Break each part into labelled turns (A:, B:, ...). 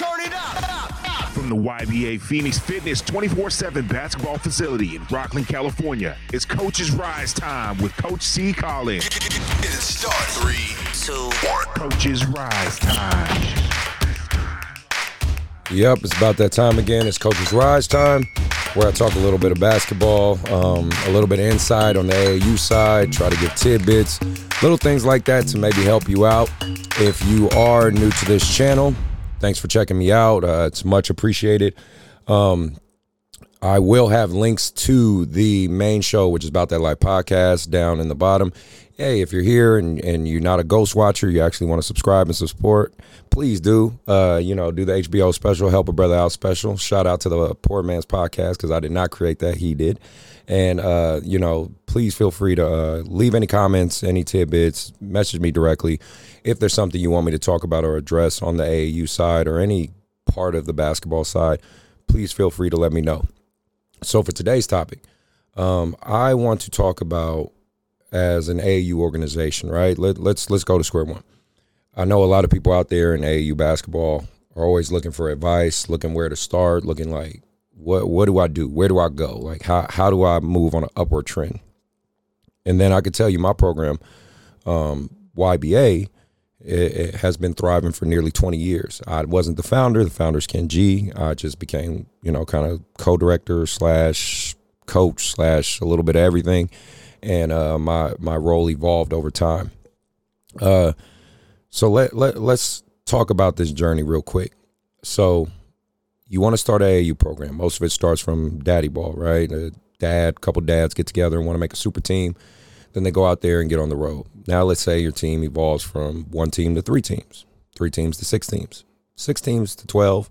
A: Turn it up.
B: From the YBA Phoenix Fitness 24 7 basketball facility in Rocklin, California, it's Coach's Rise Time with Coach C. Collins.
A: It start. Three, two, one.
B: Coach's Rise Time.
C: Yep, it's about that time again. It's Coach's Rise time, where I talk a little bit of basketball, um, a little bit of insight on the AAU side, try to give tidbits, little things like that to maybe help you out. If you are new to this channel, thanks for checking me out. Uh, it's much appreciated. Um, I will have links to the main show, which is about that life podcast, down in the bottom. Hey, if you're here and, and you're not a ghost watcher, you actually want to subscribe and support, please do. Uh, you know, do the HBO special, help a brother out special. Shout out to the Poor Man's Podcast because I did not create that; he did. And uh, you know, please feel free to uh, leave any comments, any tidbits, message me directly if there's something you want me to talk about or address on the AAU side or any part of the basketball side. Please feel free to let me know. So for today's topic, um, I want to talk about as an AAU organization, right? Let, let's let's go to square one. I know a lot of people out there in AAU basketball are always looking for advice, looking where to start, looking like what what do I do? Where do I go? Like how how do I move on an upward trend? And then I could tell you my program, um, YBA, it, it has been thriving for nearly 20 years. I wasn't the founder. The founder's Ken G. I just became, you know, kind of co-director slash coach slash a little bit of everything, and uh, my my role evolved over time. Uh, so let let let's talk about this journey real quick. So you want to start a AAU program. Most of it starts from daddy ball, right? A dad, couple dads get together and want to make a super team. Then they go out there and get on the road. Now let's say your team evolves from one team to three teams, three teams to six teams, six teams to 12.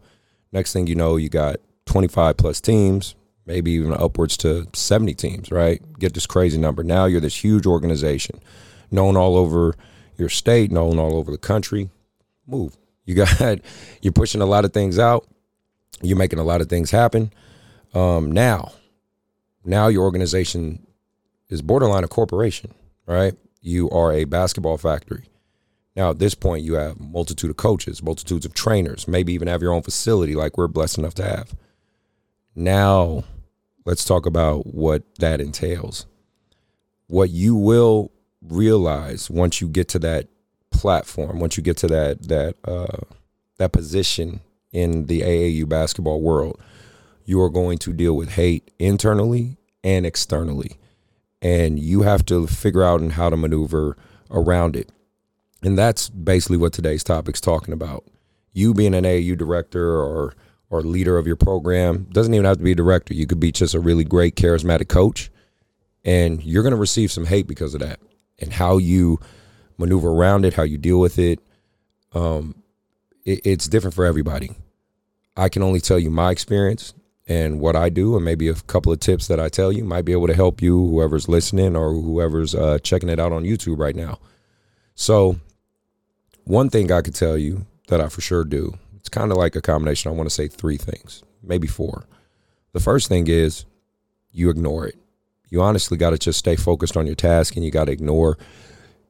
C: Next thing you know, you got 25 plus teams, maybe even upwards to 70 teams, right? Get this crazy number. Now you're this huge organization, known all over your state, known all over the country. Move. You got, you're pushing a lot of things out. You're making a lot of things happen. Um, now, now your organization is borderline a corporation, right? You are a basketball factory. Now, at this point, you have multitude of coaches, multitudes of trainers, maybe even have your own facility like we're blessed enough to have. Now, let's talk about what that entails. What you will realize once you get to that platform, once you get to that that uh, that position in the AAU basketball world, you are going to deal with hate internally and externally and you have to figure out and how to maneuver around it. And that's basically what today's topic's talking about. You being an AAU director or or leader of your program doesn't even have to be a director. You could be just a really great charismatic coach and you're going to receive some hate because of that. And how you maneuver around it, how you deal with it, um, it it's different for everybody. I can only tell you my experience and what I do, and maybe a couple of tips that I tell you might be able to help you, whoever's listening or whoever's uh, checking it out on YouTube right now. So, one thing I could tell you that I for sure do, it's kind of like a combination. I want to say three things, maybe four. The first thing is you ignore it. You honestly got to just stay focused on your task and you got to ignore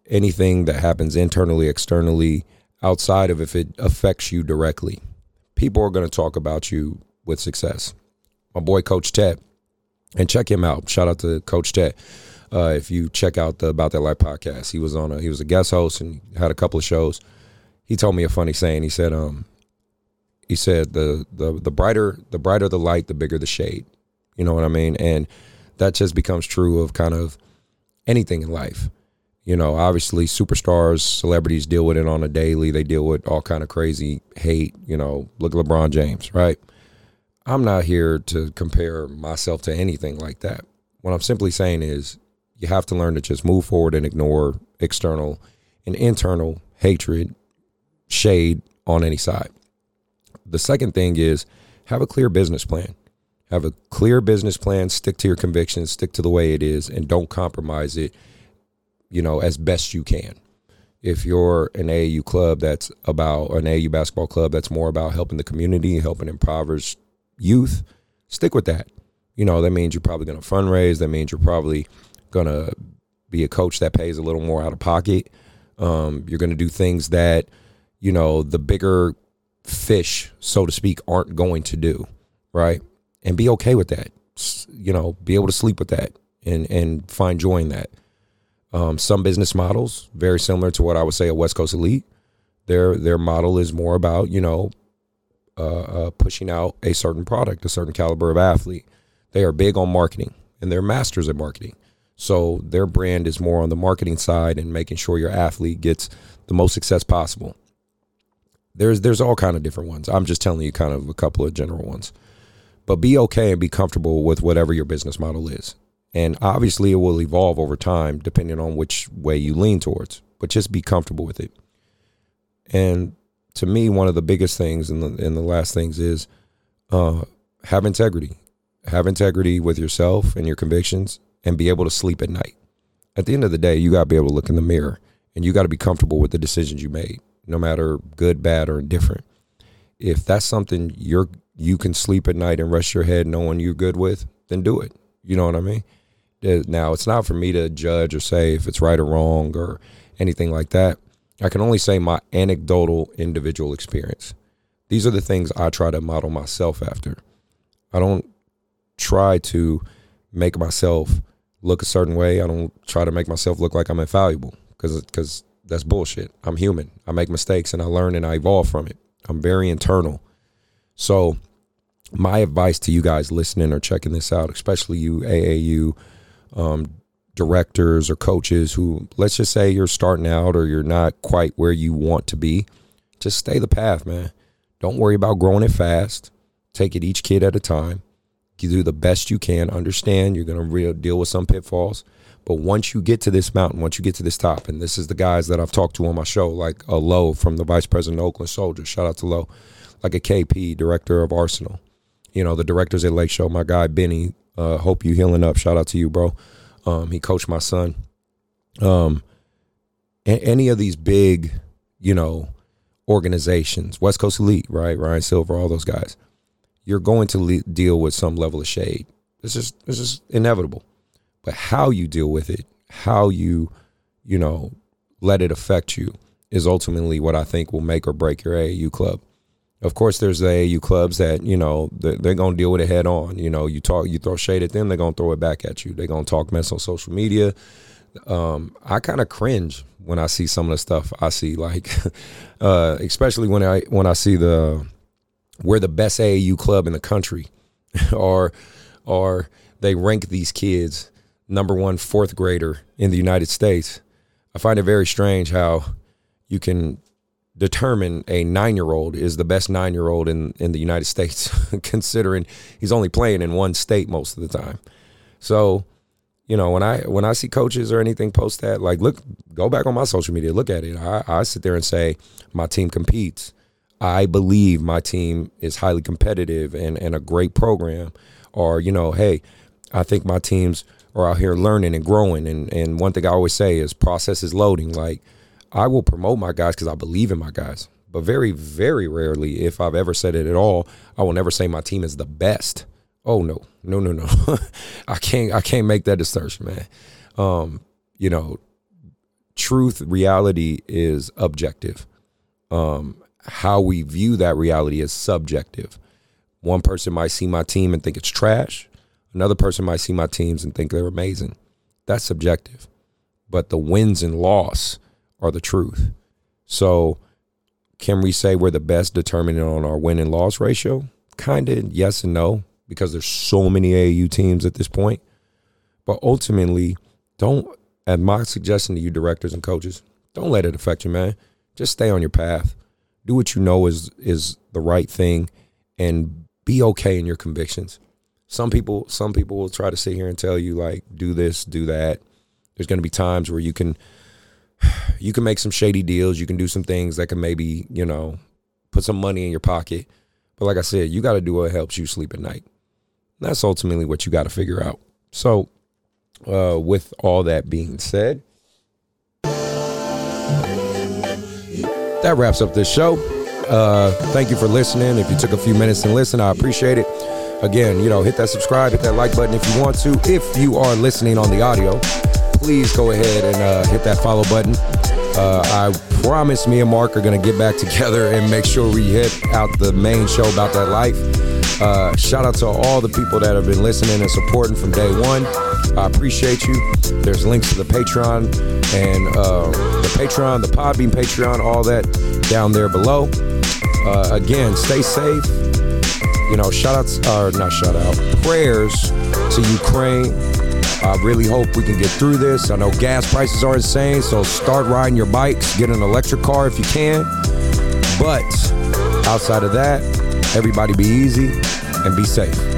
C: anything that happens internally, externally, outside of if it affects you directly. People are going to talk about you with success my boy Coach Ted, and check him out. Shout out to Coach Ted. Uh, if you check out the About That Life podcast, he was on a he was a guest host and had a couple of shows. He told me a funny saying. He said, um, he said the the the brighter the brighter the light, the bigger the shade. You know what I mean? And that just becomes true of kind of anything in life. You know, obviously superstars, celebrities deal with it on a daily. They deal with all kind of crazy hate. You know, look at LeBron James, right? I'm not here to compare myself to anything like that. What I'm simply saying is you have to learn to just move forward and ignore external and internal hatred, shade on any side. The second thing is have a clear business plan. Have a clear business plan, stick to your convictions, stick to the way it is, and don't compromise it, you know, as best you can. If you're an AAU club that's about an AAU basketball club that's more about helping the community, helping impoverished youth, stick with that. You know, that means you're probably going to fundraise. That means you're probably going to be a coach that pays a little more out of pocket. Um, you're going to do things that, you know, the bigger fish, so to speak, aren't going to do, right? And be okay with that. You know, be able to sleep with that and and find joy in that. Um, some business models, very similar to what I would say a West Coast Elite, their their model is more about you know uh, uh, pushing out a certain product, a certain caliber of athlete. They are big on marketing and they're masters at marketing. So their brand is more on the marketing side and making sure your athlete gets the most success possible. There's there's all kind of different ones. I'm just telling you kind of a couple of general ones. But be okay and be comfortable with whatever your business model is. And obviously it will evolve over time depending on which way you lean towards. But just be comfortable with it. And to me, one of the biggest things and the and the last things is uh, have integrity. Have integrity with yourself and your convictions and be able to sleep at night. At the end of the day, you gotta be able to look in the mirror and you gotta be comfortable with the decisions you made no matter good, bad, or indifferent. If that's something you're you can sleep at night and rest your head knowing you're good with, then do it. You know what I mean? Now, it's not for me to judge or say if it's right or wrong or anything like that. I can only say my anecdotal individual experience. These are the things I try to model myself after. I don't try to make myself look a certain way. I don't try to make myself look like I'm infallible because because that's bullshit. I'm human. I make mistakes and I learn and I evolve from it. I'm very internal. So, my advice to you guys listening or checking this out, especially you AAU um, directors or coaches who, let's just say you're starting out or you're not quite where you want to be, just stay the path, man. Don't worry about growing it fast. Take it each kid at a time. You do the best you can. Understand you're going to deal with some pitfalls but once you get to this mountain, once you get to this top, and this is the guys that I've talked to on my show, like a Low from the vice president of Oakland Soldiers, shout out to Low, like a KP, director of Arsenal, you know, the directors at Lake Show, my guy Benny, uh, hope you healing up. Shout out to you, bro. Um, he coached my son. Um, a- any of these big, you know, organizations, West Coast Elite, right? Ryan Silver, all those guys, you're going to le- deal with some level of shade. This is this is inevitable but how you deal with it, how you, you know, let it affect you is ultimately what I think will make or break your AAU club. Of course, there's the AAU clubs that you know they're, gonna deal with it head on. You know, you talk, you throw shade at them, they're gonna throw it back at you. They're gonna talk mess on social media. Um, I kind of cringe when I see some of the stuff I see, like uh, especially when I when I see the we're the best AAU club in the country, or or they rank these kids number one fourth grader in the United States. I find it very strange how you can determine a nine year old is the best nine year old in, in the United States, considering he's only playing in one state most of the time. So, you know, when I when I see coaches or anything post that, like look, go back on my social media, look at it. I, I sit there and say, my team competes. I believe my team is highly competitive and, and a great program. Or, you know, hey, I think my team's are out here learning and growing. And, and one thing I always say is process is loading. Like I will promote my guys because I believe in my guys. But very, very rarely, if I've ever said it at all, I will never say my team is the best. Oh no, no, no, no. I can't I can't make that assertion, man. Um, you know, truth, reality is objective. Um, how we view that reality is subjective. One person might see my team and think it's trash. Another person might see my teams and think they're amazing. That's subjective. But the wins and loss are the truth. So can we say we're the best determining on our win and loss ratio? Kind of yes and no, because there's so many AAU teams at this point. But ultimately, don't at my suggestion to you directors and coaches, don't let it affect you, man. Just stay on your path. Do what you know is is the right thing and be okay in your convictions some people some people will try to sit here and tell you like do this do that. There's going to be times where you can you can make some shady deals. You can do some things that can maybe you know put some money in your pocket. But like i said you got to do what helps you sleep at night. And that's ultimately what you got to figure out. So uh, with all that being said that wraps up this show. Uh, thank you for listening. If you took a few minutes and listen i appreciate it Again, you know, hit that subscribe, hit that like button if you want to. If you are listening on the audio, please go ahead and uh, hit that follow button. Uh, I promise me and Mark are going to get back together and make sure we hit out the main show about that life. Uh, shout out to all the people that have been listening and supporting from day one. I appreciate you. There's links to the Patreon and uh, the Patreon, the Podbean Patreon, all that down there below. Uh, again, stay safe. You know, shout outs, or not shout out, prayers to Ukraine. I really hope we can get through this. I know gas prices are insane, so start riding your bikes, get an electric car if you can. But outside of that, everybody be easy and be safe.